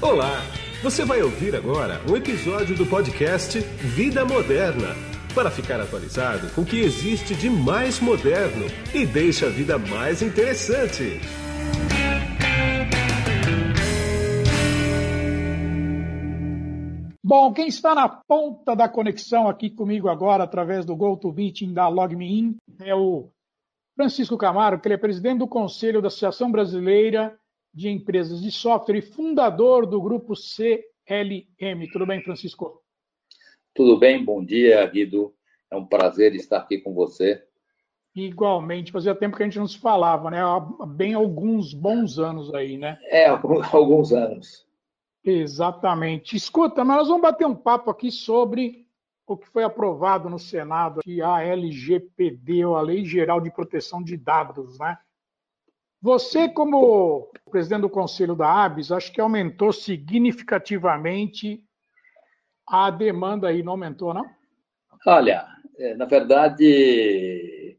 Olá! Você vai ouvir agora um episódio do podcast Vida Moderna para ficar atualizado com o que existe de mais moderno e deixa a vida mais interessante. Bom, quem está na ponta da conexão aqui comigo agora, através do GoToMeeting da LogMeIn, é o Francisco Camaro, que ele é presidente do Conselho da Associação Brasileira de Empresas de Software e fundador do grupo CLM. Tudo bem, Francisco? Tudo bem, bom dia, Guido. É um prazer estar aqui com você. Igualmente, fazia tempo que a gente não se falava, né? Há bem alguns bons anos aí, né? É, alguns anos. Exatamente. Escuta, mas nós vamos bater um papo aqui sobre o que foi aprovado no Senado, a LGPD, ou a Lei Geral de Proteção de Dados, né? Você, como presidente do Conselho da ABS, acho que aumentou significativamente a demanda aí, não aumentou, não? Olha, é, na verdade,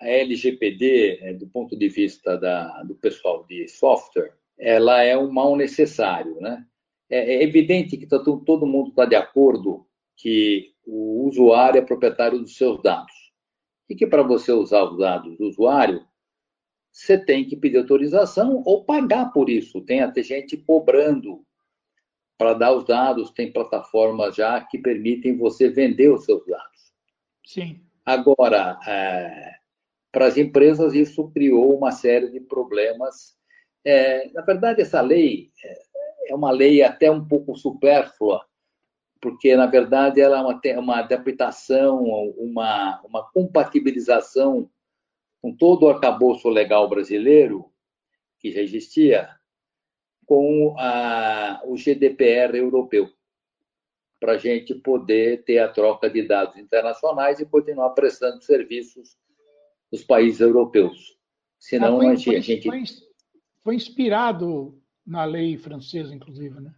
a LGPD, é, do ponto de vista da, do pessoal de software, ela é um mal necessário, né? É, é evidente que tá, todo mundo está de acordo que o usuário é proprietário dos seus dados. E que para você usar os dados do usuário, você tem que pedir autorização ou pagar por isso. Tem até gente cobrando para dar os dados, tem plataformas já que permitem você vender os seus dados. Sim. Agora, é, para as empresas, isso criou uma série de problemas. É, na verdade, essa lei é, é uma lei até um pouco supérflua, porque, na verdade, ela é uma, uma adaptação, uma, uma compatibilização com todo o arcabouço legal brasileiro, que já existia, com a, o GDPR europeu, para a gente poder ter a troca de dados internacionais e continuar prestando serviços nos países europeus. Senão, ah, foi, a gente. Foi, foi inspirado na lei francesa, inclusive, né?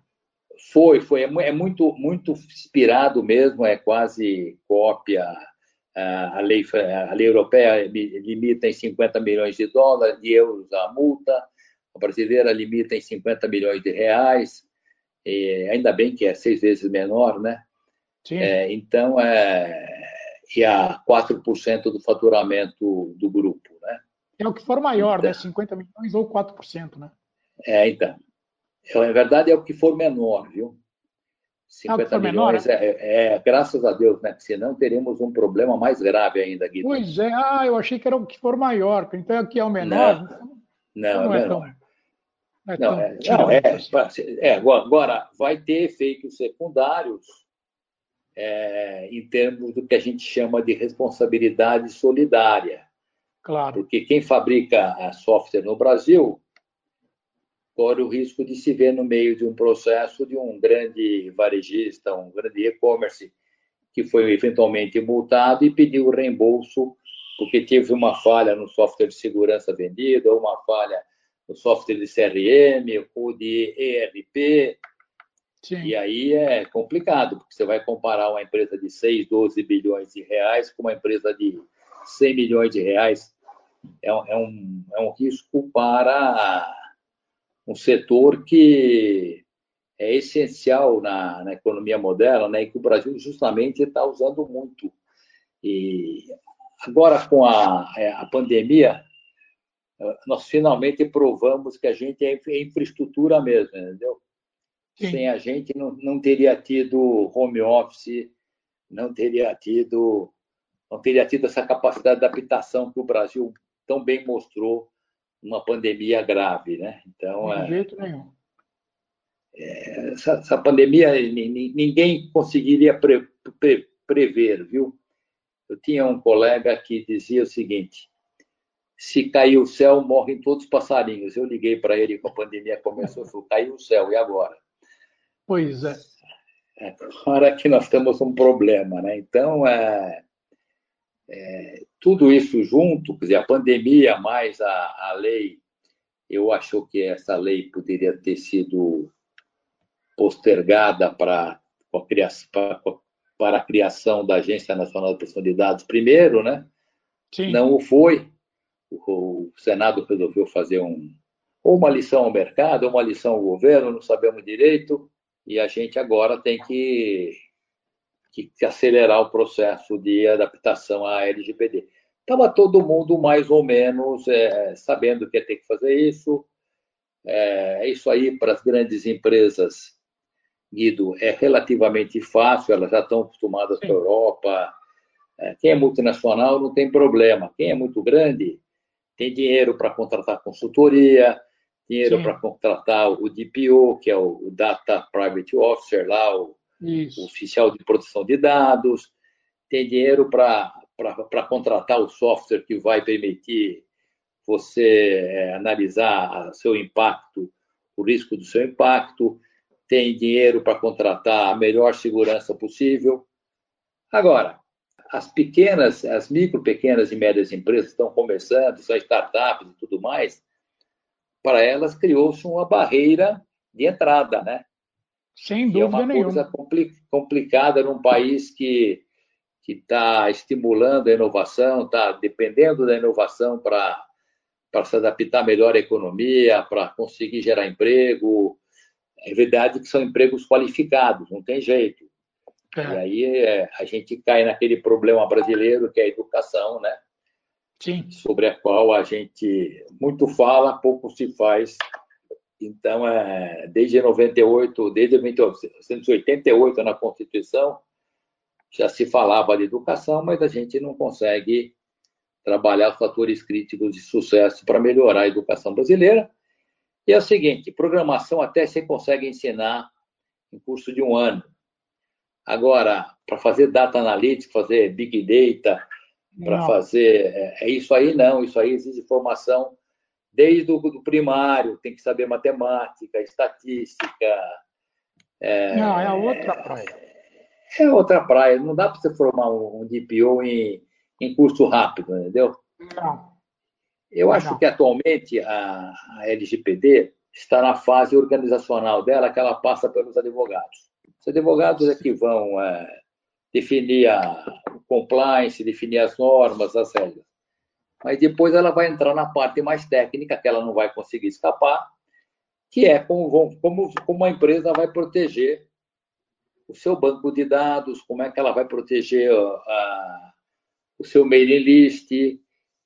Foi, foi. É, é muito, muito inspirado mesmo, é quase cópia. A lei, a lei europeia limita em 50 milhões de dólares, de euros a multa, a brasileira limita em 50 milhões de reais, e ainda bem que é seis vezes menor, né? Sim. É, então, é, e a 4% do faturamento do grupo, né? É o que for maior, então, né? 50 milhões ou 4%, né? É, então. Na é verdade, é o que for menor, viu? 50 milhões menor, é, é, graças a Deus, né? Senão teremos um problema mais grave ainda, Guido. Pois é, ah, eu achei que era o que for maior, então aqui é o menor. Não, não, é, menor. Tão, é não, é, não, é, é, agora vai ter efeitos secundários é, em termos do que a gente chama de responsabilidade solidária. Claro. Porque quem fabrica a software no Brasil corre o risco de se ver no meio de um processo de um grande varejista, um grande e-commerce, que foi eventualmente multado e pediu reembolso porque teve uma falha no software de segurança vendido, ou uma falha no software de CRM, ou de ERP. Sim. E aí é complicado, porque você vai comparar uma empresa de 6, 12 bilhões de reais com uma empresa de 100 milhões de reais. É um, é um, é um risco para um setor que é essencial na, na economia moderna, né, e que o Brasil justamente está usando muito. E agora, com a, é, a pandemia, nós finalmente provamos que a gente é, é infraestrutura mesmo, entendeu? Sim. Sem a gente não, não teria tido home office, não teria tido não teria tido essa capacidade de adaptação que o Brasil tão bem mostrou uma pandemia grave, né? Então, de é, jeito nenhum. É, essa, essa, pandemia ninguém conseguiria pre, pre, prever, viu? Eu tinha um colega que dizia o seguinte: se cair o céu, morrem todos os passarinhos. Eu liguei para ele quando a pandemia começou, falou: caiu o céu, e agora? Pois é. é agora que nós temos um problema, né? Então, é, é, tudo isso junto, quer dizer, a pandemia mais a, a lei, eu acho que essa lei poderia ter sido postergada para a criação, para, para a criação da Agência Nacional de Proteção de Dados primeiro, né? Sim. Não o foi. O, o Senado resolveu fazer um, ou uma lição ao mercado, ou uma lição ao governo, não sabemos direito, e a gente agora tem que, que, que acelerar o processo de adaptação à LGPD. Estava todo mundo mais ou menos é, sabendo que ia ter que fazer isso. É, isso aí para as grandes empresas, Guido, é relativamente fácil, elas já estão acostumadas Sim. com a Europa. É, quem é multinacional não tem problema. Quem é muito grande tem dinheiro para contratar consultoria, dinheiro para contratar o DPO, que é o Data Private Officer, lá, o, o oficial de proteção de dados, tem dinheiro para contratar o software que vai permitir você é, analisar seu impacto, o risco do seu impacto, tem dinheiro para contratar a melhor segurança possível. Agora, as pequenas, as micro, pequenas e médias empresas estão começando, são startups e tudo mais, para elas criou-se uma barreira de entrada, né? Sem dúvida nenhuma. É uma coisa compli complicada num país que que está estimulando a inovação, está dependendo da inovação para para se adaptar melhor à economia, para conseguir gerar emprego. É verdade que são empregos qualificados, não tem jeito. É. E aí é, a gente cai naquele problema brasileiro que é a educação, né? Sim. sobre a qual a gente muito fala, pouco se faz. Então, é, desde 98, desde 1988 na Constituição, já se falava de educação, mas a gente não consegue trabalhar os fatores críticos de sucesso para melhorar a educação brasileira. E é o seguinte, programação até você consegue ensinar em curso de um ano. Agora, para fazer data analytics, fazer big data, para fazer. É, é, isso aí não, isso aí exige formação desde o do primário, tem que saber matemática, estatística. É, não, é outra praia. É outra praia, não dá para você formar um, DPO em, em curso rápido, entendeu? Não. Eu não. acho que atualmente a, a LGPD está na fase organizacional dela, que ela passa pelos advogados. Os advogados é que vão é, definir a compliance, definir as normas, as regras. Mas depois ela vai entrar na parte mais técnica, que ela não vai conseguir escapar, que é como, como, como a empresa vai proteger o seu banco de dados, como é que ela vai proteger a, o seu mailing list.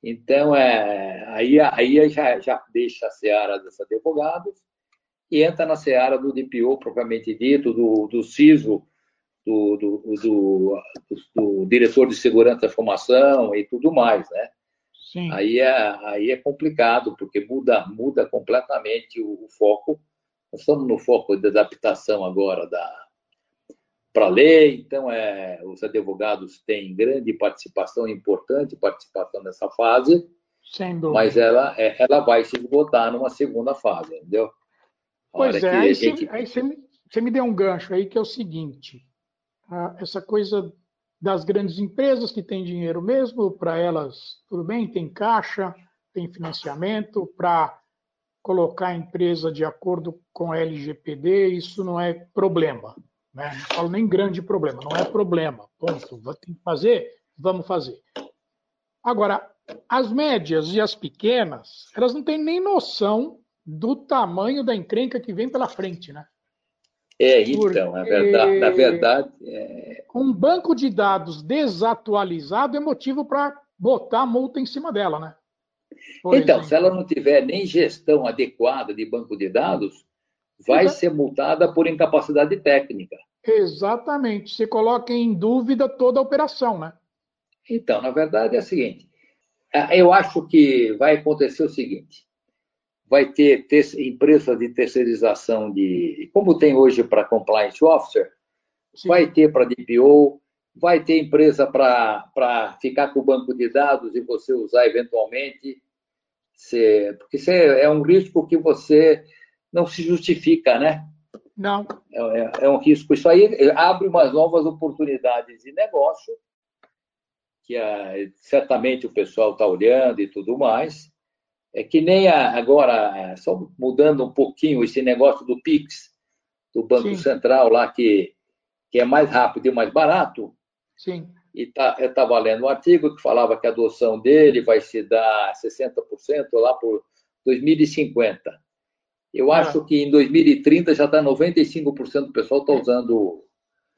Então, é, aí, aí já, já deixa a seara dos advogados e entra na seara do DPO, propriamente dito, do, do CISO, do, do, do, do, diretor de segurança da informação e tudo mais, né? Sim. Aí é, aí é complicado, porque muda, muda completamente o, o foco. Nós estamos no foco de adaptação agora da para a lei, então é, os advogados têm grande participação, importante participação nessa fase, mas ela, é, ela vai se esgotar numa segunda fase, entendeu? Pois é, aí, gente... você, aí você, me, você me deu um gancho aí que é o seguinte: essa coisa das grandes empresas que têm dinheiro mesmo, para elas, tudo bem, tem caixa, tem financiamento, para colocar a empresa de acordo com a LGPD, isso não é problema. Né? Não falo nem grande problema, não é problema. Ponto. Tem que fazer? Vamos fazer. Agora, as médias e as pequenas, elas não têm nem noção do tamanho da encrenca que vem pela frente, né? É, então, na verdade, na verdade é... um banco de dados desatualizado é motivo para botar multa em cima dela, né? Por então, exemplo. se ela não tiver nem gestão adequada de banco de dados, vai ser multada por incapacidade técnica. Exatamente. Você coloca em dúvida toda a operação, né? Então, na verdade é o seguinte: eu acho que vai acontecer o seguinte: vai ter, ter empresa de terceirização de. Como tem hoje para compliance officer, Sim. vai ter para DPO, vai ter empresa para ficar com o banco de dados e você usar eventualmente. Se, porque isso é, um risco que você não se justifica, né? Não. É, é, é um risco. Isso aí abre umas novas oportunidades de negócio, que é, certamente o pessoal está olhando e tudo mais. É que nem a, agora, só mudando um pouquinho esse negócio do Pix, do Banco Sim. Central lá, que, que é mais rápido e mais barato. Sim. E tá, eu estava lendo um artigo que falava que a adoção dele vai se dar 60% lá por 2050. Eu é. acho que em 2030 já está 95% do pessoal está usando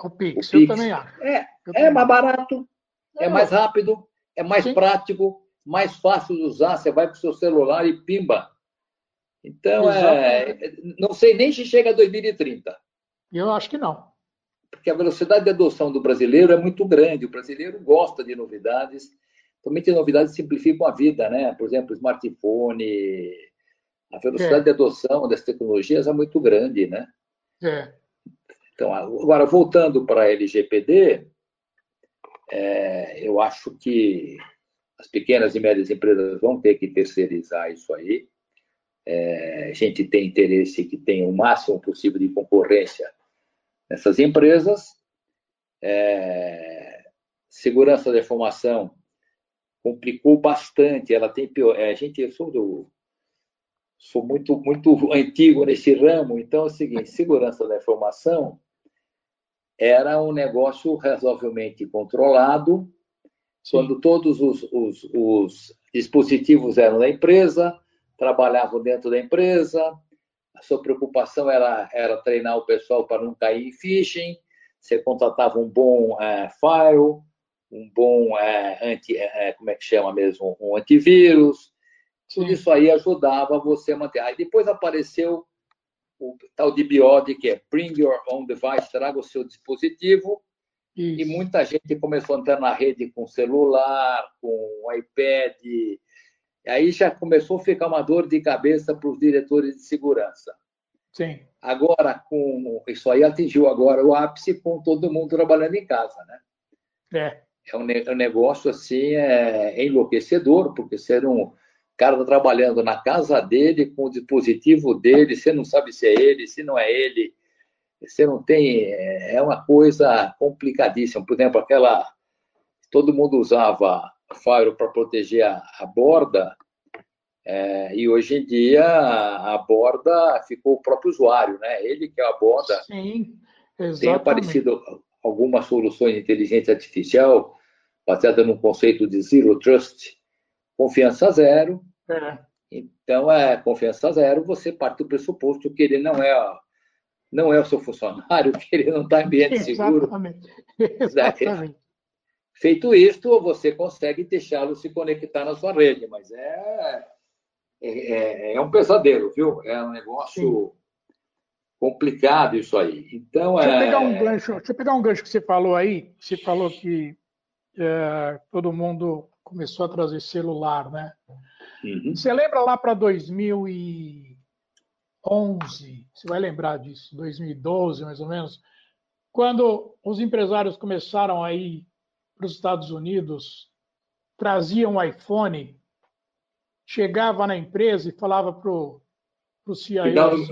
o Pix. O Pix. Eu também acho. É, é mais barato, é, é mais rápido, é mais Sim. prático, mais fácil de usar. Você vai para o seu celular e pimba. Então, é, não sei nem se chega a 2030. Eu acho que não. Porque a velocidade de adoção do brasileiro é muito grande. O brasileiro gosta de novidades. Somente novidades simplificam a vida, né? Por exemplo, smartphone. A velocidade é. de adoção das tecnologias é muito grande, né? É. Então, agora, voltando para a LGPD, é, eu acho que as pequenas e médias empresas vão ter que terceirizar isso aí. É, a gente tem interesse que tenha o máximo possível de concorrência nessas empresas. É, segurança da informação complicou bastante. Ela tem pior. É, a gente, eu sou do, sou muito muito antigo nesse ramo, então é o seguinte: segurança da informação era um negócio razoavelmente controlado, Sim. quando todos os, os, os, dispositivos eram da empresa, trabalhavam dentro da empresa, a sua preocupação era, era treinar o pessoal para não cair em phishing, você contratava um bom é, file, um bom é, anti, é, como é que chama mesmo, um antivírus, tudo isso aí ajudava você a manter. Aí depois apareceu o tal de BIOD, que é Bring Your Own Device, traga o seu dispositivo. Isso. E muita gente começou a entrar na rede com celular, com iPad. E aí já começou a ficar uma dor de cabeça para os diretores de segurança. Sim. Agora, com isso aí atingiu agora o ápice com todo mundo trabalhando em casa, né? É. É um, negócio assim é, enlouquecedor, porque ser um cara está trabalhando na casa dele, com o dispositivo dele, você não sabe se é ele, se não é ele. Você não tem. É uma coisa complicadíssima. Por exemplo, aquela. Todo mundo usava Fire para proteger a, a borda, é, e hoje em dia a borda ficou o próprio usuário, né? Ele que é a borda. Sim, exatamente. Tem aparecido algumas soluções de inteligência artificial baseadas no conceito de Zero Trust, confiança zero. É. Então, é confiança zero, você parte do pressuposto que ele não é não é o seu funcionário, que ele não está em ambiente seguro. Exatamente. Exatamente. Feito isto, você consegue deixá-lo se conectar na sua rede, mas é, é, é, é um pesadelo, viu? É um negócio Sim. complicado isso aí. Então, deixa, é... eu pegar um gancho, deixa eu pegar um gancho que você falou aí. Você falou que é, todo mundo começou a trazer celular, né? Uhum. Você lembra lá para 2011, você vai lembrar disso, 2012 mais ou menos, quando os empresários começaram a ir para os Estados Unidos, traziam um iPhone, chegava na empresa e falava para o CIO,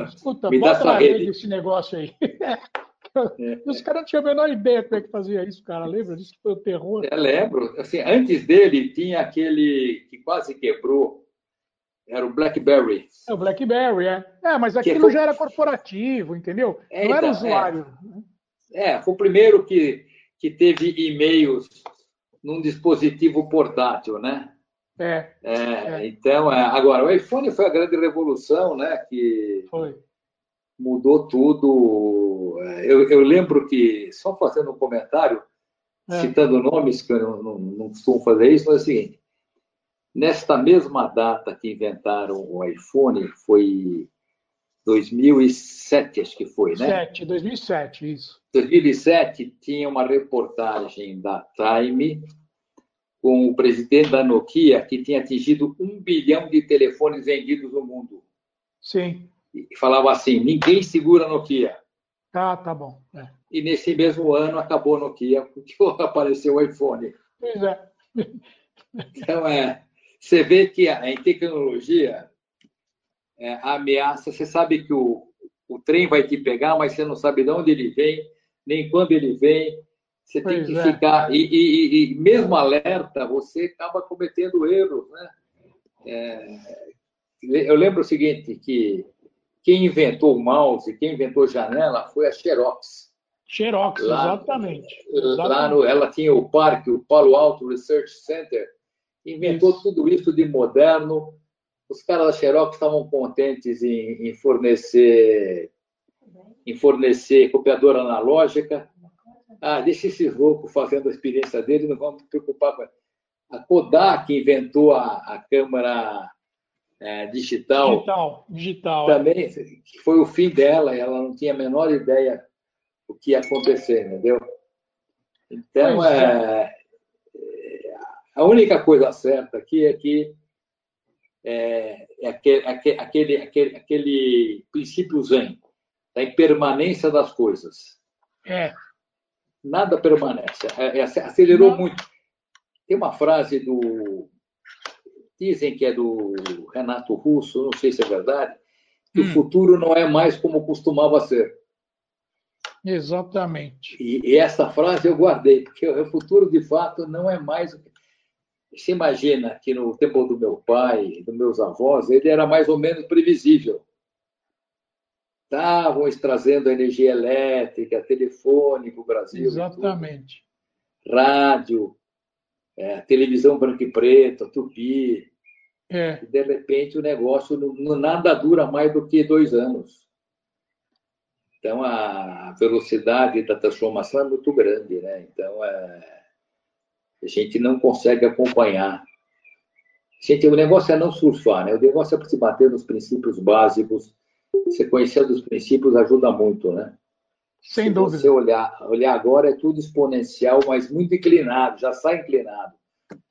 escuta, bota na rede esse negócio aí. É. Os caras não tinham a menor ideia como é que fazia isso, cara. Lembra disso que foi o terror? Eu lembro. Assim, antes dele tinha aquele que quase quebrou. Era o BlackBerry. É o BlackBerry, é. É, mas aquilo foi... já era corporativo, entendeu? É, não era então, usuário. É. é, foi o primeiro que, que teve e-mails num dispositivo portátil, né? É, é, é. Então, é, agora, o iPhone foi a grande revolução, né? Que foi. mudou tudo. Eu, eu lembro que, só fazendo um comentário, é. citando nomes, que eu não, não, não costumo fazer isso, mas é o seguinte: nesta mesma data que inventaram o iPhone, foi 2007, acho que foi, né? 7, 2007, isso. 2007 tinha uma reportagem da Time com o presidente da Nokia que tinha atingido um bilhão de telefones vendidos no mundo. Sim. E falava assim: ninguém segura a Nokia. Ah, tá bom. É. E nesse mesmo ano acabou a Nokia, porque apareceu o iPhone. Pois é. Então, é, você vê que em tecnologia, é, a ameaça, você sabe que o, o trem vai te pegar, mas você não sabe de onde ele vem, nem quando ele vem. Você pois tem que é. ficar. E, e, e, mesmo alerta, você acaba cometendo erros. Né? É, eu lembro o seguinte: que quem inventou o mouse, quem inventou janela foi a Xerox. Xerox, lá, exatamente. Lá no, ela tinha o parque, o Palo Alto Research Center, inventou isso. tudo isso de moderno. os caras da Xerox estavam contentes em, em fornecer em fornecer copiadora analógica. Ah, deixa esse louco fazendo a experiência dele, não vamos preocupar com a Kodak inventou a, a câmera é, digital. Digital, digital. Também foi o fim dela, ela não tinha a menor ideia do que ia acontecer, entendeu? Então, é, é, a única coisa certa aqui é que é, é aquele, aquele, aquele, aquele princípio zen, da impermanência das coisas. É. Nada permanece. É, é, acelerou não. muito. Tem uma frase do. Dizem que é do Renato Russo, não sei se é verdade, que hum. o futuro não é mais como costumava ser. Exatamente. E, e, essa frase eu guardei, porque o futuro, de fato, não é mais. Você imagina que no tempo do meu pai, dos meus avós, ele era mais ou menos previsível. Estavam trazendo energia elétrica, telefone para o Brasil. Exatamente. Rádio, é, televisão branco e preto, tupi. É. E, de repente o negócio não, nada dura mais do que dois anos. Então a velocidade da transformação é muito grande, né? Então é, a gente não consegue acompanhar. Gente, o negócio é não surfar, né? O negócio é se bater nos princípios básicos. Você conhecendo os princípios ajuda muito, né? Sem Se dúvida. você olhar, olhar agora, é tudo exponencial, mas muito inclinado, já sai inclinado.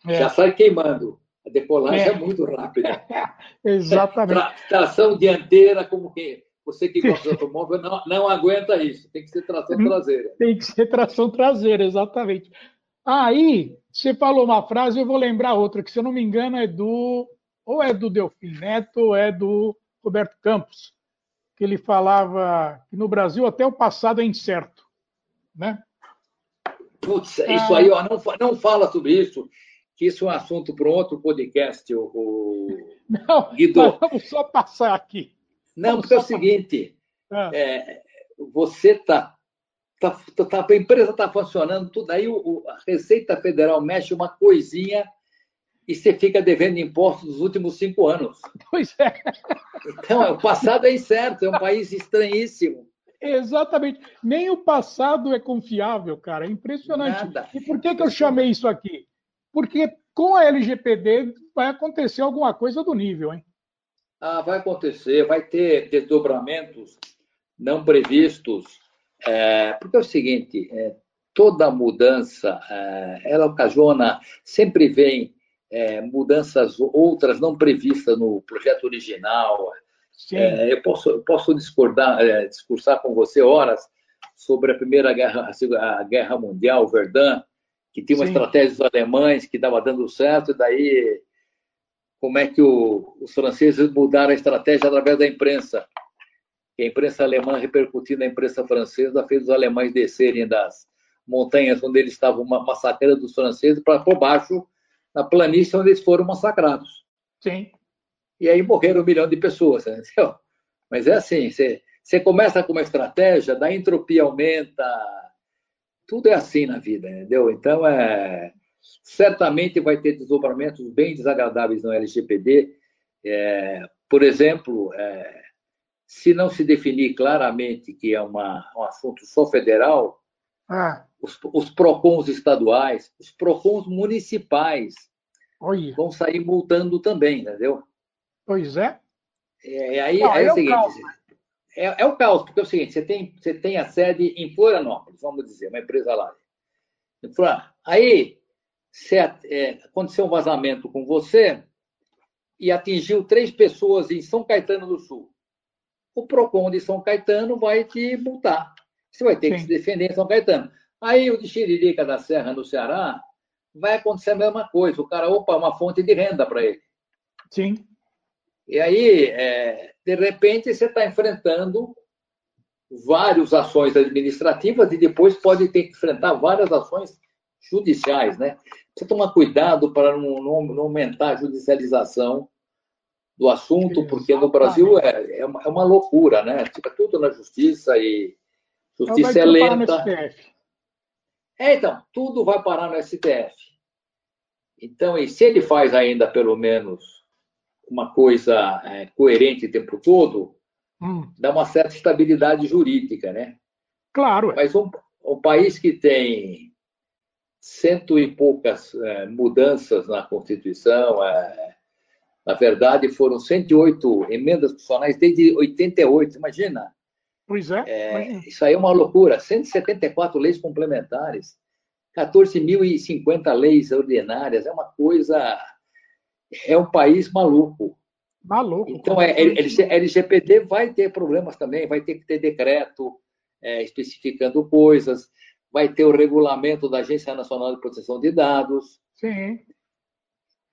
É. Já sai queimando. A decolagem é, É. muito rápida. Exatamente. Tra- tração dianteira, como que você que gosta de automóvel, não, não aguenta isso. Tem que ser tração traseira. Tem que ser tração traseira, exatamente. Aí, você falou uma frase, eu vou lembrar outra, que se eu não me engano é do. Ou é do Delfim Neto, ou é do Roberto Campos, que ele falava que no Brasil até o passado é incerto. Né? Putz, Ah. isso aí, ó, não, não fala sobre isso, que isso é um assunto para um outro podcast, o, o- Não, Guido. vamos só passar aqui. Não, Vamos porque é o seguinte, Ah, é, você tá, tá, tá- a empresa está funcionando, tudo aí o, o- a Receita Federal mexe uma coisinha e você fica devendo impostos dos últimos cinco anos. Pois é, Então, o passado é incerto, é um país estranhíssimo. exatamente. Nem o passado é confiável, cara. É impressionante. Nada. E por que, que eu chamei isso aqui? Porque com a LGPD vai acontecer alguma coisa do nível, hein? Ah, vai acontecer, vai ter desdobramentos não previstos, é, porque é o seguinte, é, toda mudança, é, ela ocasiona, sempre vem mudanças outras não previstas no projeto original. Eu posso, eu posso discordar, discursar com você horas sobre a Primeira Guerra, a Guerra Mundial, Verdun, que tinha uma Sim. estratégia dos alemães que estava dando certo, e daí como é que o- os franceses mudaram a estratégia através da imprensa. E a imprensa alemã repercutindo na imprensa francesa fez os alemães descerem das montanhas onde eles estavam ma- massacrando os franceses para por baixo na planície onde eles foram massacrados. sim. E aí morreram um milhão de pessoas, entendeu? Mas é assim, você, você começa com uma estratégia, da entropia aumenta, tudo é assim na vida, entendeu? Então, é, certamente vai ter desdobramentos bem desagradáveis no LGPD. É, por exemplo, é, se não se definir claramente que é uma, um assunto só federal, Ah, os, os PROCONs estaduais, os PROCONs municipais olha. vão sair multando também, entendeu? Pois é. É, aí, Não, aí é, é o seguinte, caos, é, é o caos, porque é o seguinte, você tem, você tem a sede em Florianópolis, vamos dizer, uma empresa lá. Aí você, é, aconteceu um vazamento com você e atingiu três pessoas em São Caetano do Sul. O PROCON de São Caetano vai te multar. Você vai ter que Sim. se defender em São Caetano. Aí o de Xiririca da Serra, no Ceará, vai acontecer a mesma coisa. O cara, opa, uma fonte de renda para ele. Sim. E aí, é, de repente, você está enfrentando várias ações administrativas e depois pode ter que enfrentar várias ações judiciais, né? Você tomar cuidado para não, não- não aumentar a judicialização do assunto, porque no Brasil é, é, uma, é uma loucura, né? Fica tudo na justiça e justiça é lenta. É, então, tudo vai parar no STF. Então, e se ele faz ainda pelo menos uma coisa é, coerente o tempo todo, hum. dá uma certa estabilidade jurídica, né? Claro. É. Mas um, um país que tem cento e poucas é, mudanças na Constituição, é, na verdade foram 108 emendas constitucionais desde 88, imagina? Pois é. é isso aí é uma loucura. 174 leis complementares, 14.050 leis ordinárias, é uma coisa. É um país maluco. Maluco. Então, é, LGPD vai ter problemas também, vai ter que ter decreto é, especificando coisas, vai ter o regulamento da Agência Nacional de Proteção de Dados. Sim.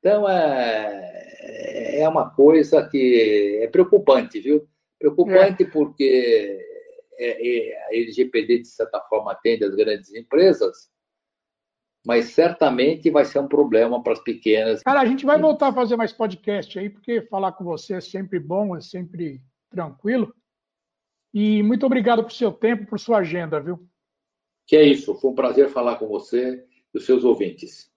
Então, é, é uma coisa que é preocupante, viu? Preocupante é. porque é, é, a LGPD, de certa forma, atende as grandes empresas, mas certamente vai ser um problema para as pequenas. Cara, a gente vai voltar a fazer mais podcast aí, porque falar com você é sempre bom, é sempre tranquilo. E muito obrigado por seu tempo, por sua agenda, viu? Que é isso, foi um prazer falar com você e os seus ouvintes.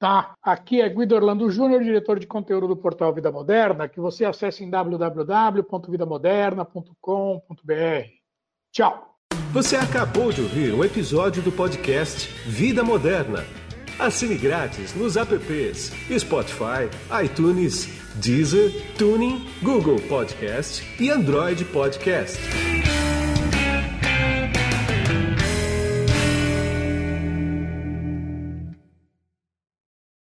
Tá, aqui é Guido Orlando Júnior, diretor de conteúdo do portal Vida Moderna, que você acessa em www.vidamoderna.com.br. Tchau. Você acabou de ouvir um episódio do podcast Vida Moderna. Assine grátis nos apps Spotify, iTunes, Deezer, Tuning, Google Podcast e Android Podcast.